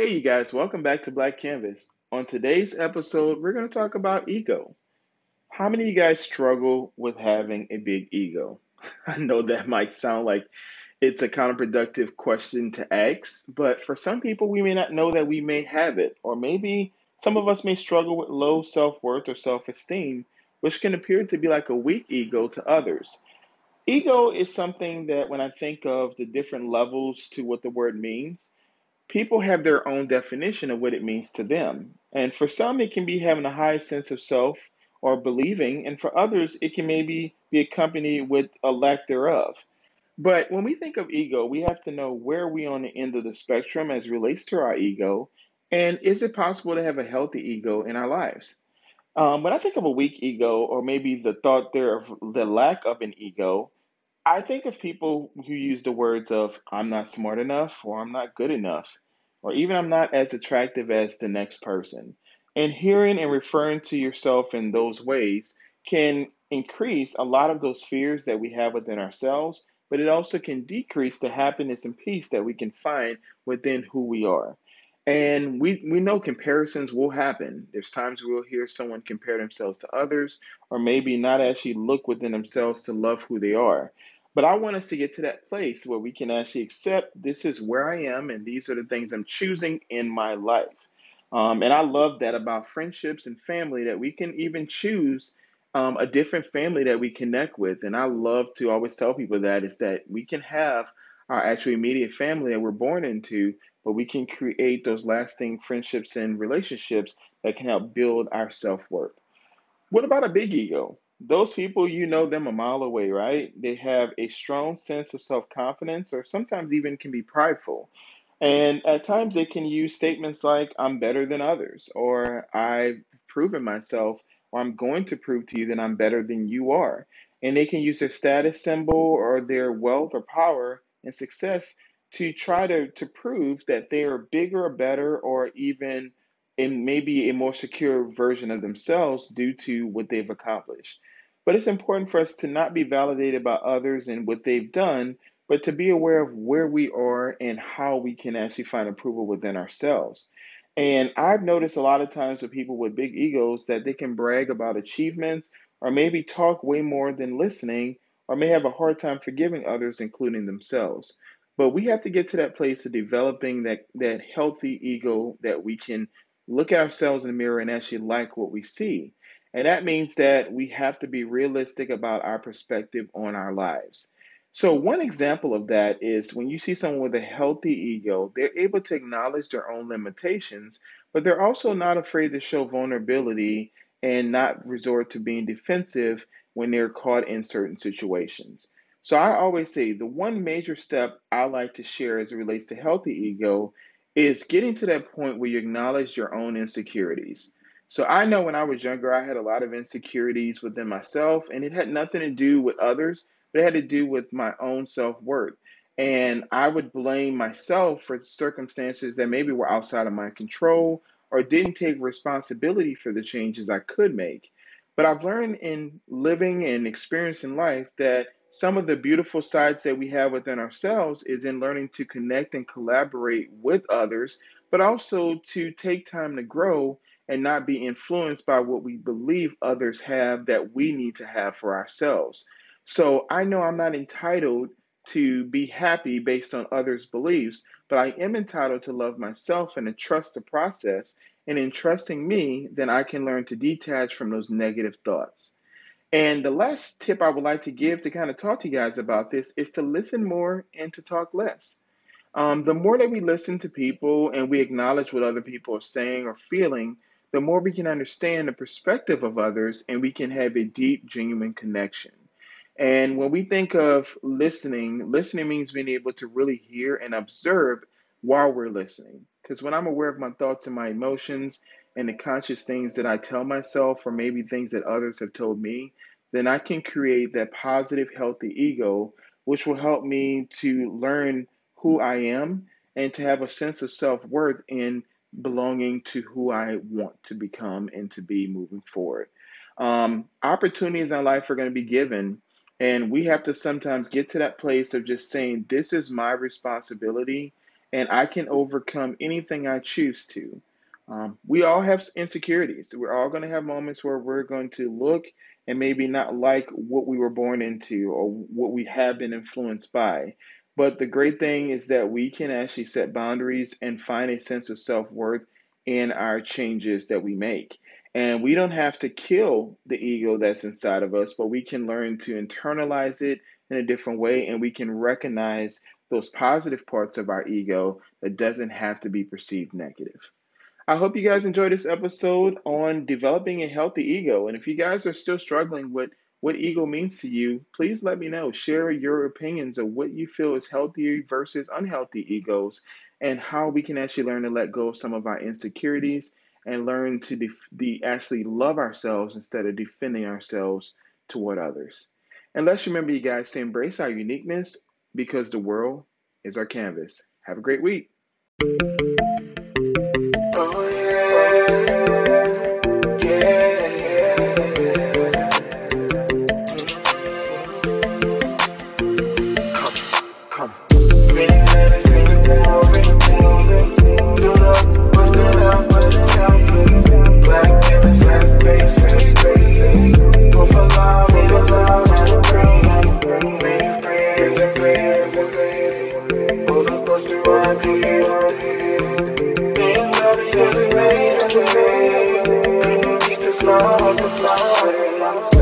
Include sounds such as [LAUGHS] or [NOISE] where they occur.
Hey, you guys, welcome back to Black Canvas. On today's episode, we're going to talk about ego. How many of you guys struggle with having a big ego? [LAUGHS] I know that might sound like it's a counterproductive question to ask, but for some people, we may not know that we may have it, or maybe some of us may struggle with low self worth or self esteem, which can appear to be like a weak ego to others. Ego is something that when I think of the different levels to what the word means, people have their own definition of what it means to them. And for some, it can be having a high sense of self or believing, and for others, it can maybe be accompanied with a lack thereof. But when we think of ego, we have to know where we on the end of the spectrum as relates to our ego, and is it possible to have a healthy ego in our lives? Um, when I think of a weak ego, or maybe the thought there of the lack of an ego, I think of people who use the words of I'm not smart enough, or I'm not good enough, or even I'm not as attractive as the next person. And hearing and referring to yourself in those ways can increase a lot of those fears that we have within ourselves, but it also can decrease the happiness and peace that we can find within who we are. And we, we know comparisons will happen. There's times we'll hear someone compare themselves to others, or maybe not actually look within themselves to love who they are. But I want us to get to that place where we can actually accept this is where I am and these are the things I'm choosing in my life. Um, and I love that about friendships and family that we can even choose um, a different family that we connect with. And I love to always tell people that is that we can have our actual immediate family that we're born into, but we can create those lasting friendships and relationships that can help build our self worth. What about a big ego? Those people, you know them a mile away, right? They have a strong sense of self confidence or sometimes even can be prideful. And at times they can use statements like, I'm better than others, or I've proven myself, or I'm going to prove to you that I'm better than you are. And they can use their status symbol or their wealth or power and success to try to, to prove that they are bigger or better or even in maybe a more secure version of themselves due to what they've accomplished. But it's important for us to not be validated by others and what they've done, but to be aware of where we are and how we can actually find approval within ourselves. And I've noticed a lot of times with people with big egos that they can brag about achievements or maybe talk way more than listening or may have a hard time forgiving others, including themselves. But we have to get to that place of developing that, that healthy ego that we can look at ourselves in the mirror and actually like what we see. And that means that we have to be realistic about our perspective on our lives. So, one example of that is when you see someone with a healthy ego, they're able to acknowledge their own limitations, but they're also not afraid to show vulnerability and not resort to being defensive when they're caught in certain situations. So, I always say the one major step I like to share as it relates to healthy ego is getting to that point where you acknowledge your own insecurities. So I know when I was younger, I had a lot of insecurities within myself, and it had nothing to do with others, but it had to do with my own self worth. And I would blame myself for circumstances that maybe were outside of my control or didn't take responsibility for the changes I could make. But I've learned in living and experiencing life that some of the beautiful sides that we have within ourselves is in learning to connect and collaborate with others, but also to take time to grow and not be influenced by what we believe others have that we need to have for ourselves. So I know I'm not entitled to be happy based on others' beliefs, but I am entitled to love myself and to trust the process. And in trusting me, then I can learn to detach from those negative thoughts. And the last tip I would like to give to kind of talk to you guys about this is to listen more and to talk less. Um, the more that we listen to people and we acknowledge what other people are saying or feeling, the more we can understand the perspective of others and we can have a deep, genuine connection. And when we think of listening, listening means being able to really hear and observe while we're listening. Because when I'm aware of my thoughts and my emotions and the conscious things that I tell myself, or maybe things that others have told me, then I can create that positive, healthy ego, which will help me to learn who I am and to have a sense of self worth in belonging to who I want to become and to be moving forward. Um, opportunities in life are going to be given, and we have to sometimes get to that place of just saying, This is my responsibility, and I can overcome anything I choose to. Um, we all have insecurities. We're all going to have moments where we're going to look and maybe not like what we were born into or what we have been influenced by. But the great thing is that we can actually set boundaries and find a sense of self worth in our changes that we make. And we don't have to kill the ego that's inside of us, but we can learn to internalize it in a different way and we can recognize those positive parts of our ego that doesn't have to be perceived negative. I hope you guys enjoyed this episode on developing a healthy ego. And if you guys are still struggling with what ego means to you, please let me know. Share your opinions of what you feel is healthy versus unhealthy egos and how we can actually learn to let go of some of our insecurities and learn to def- de- actually love ourselves instead of defending ourselves toward others. And let's remember, you guys, to embrace our uniqueness because the world is our canvas. Have a great week. delirium.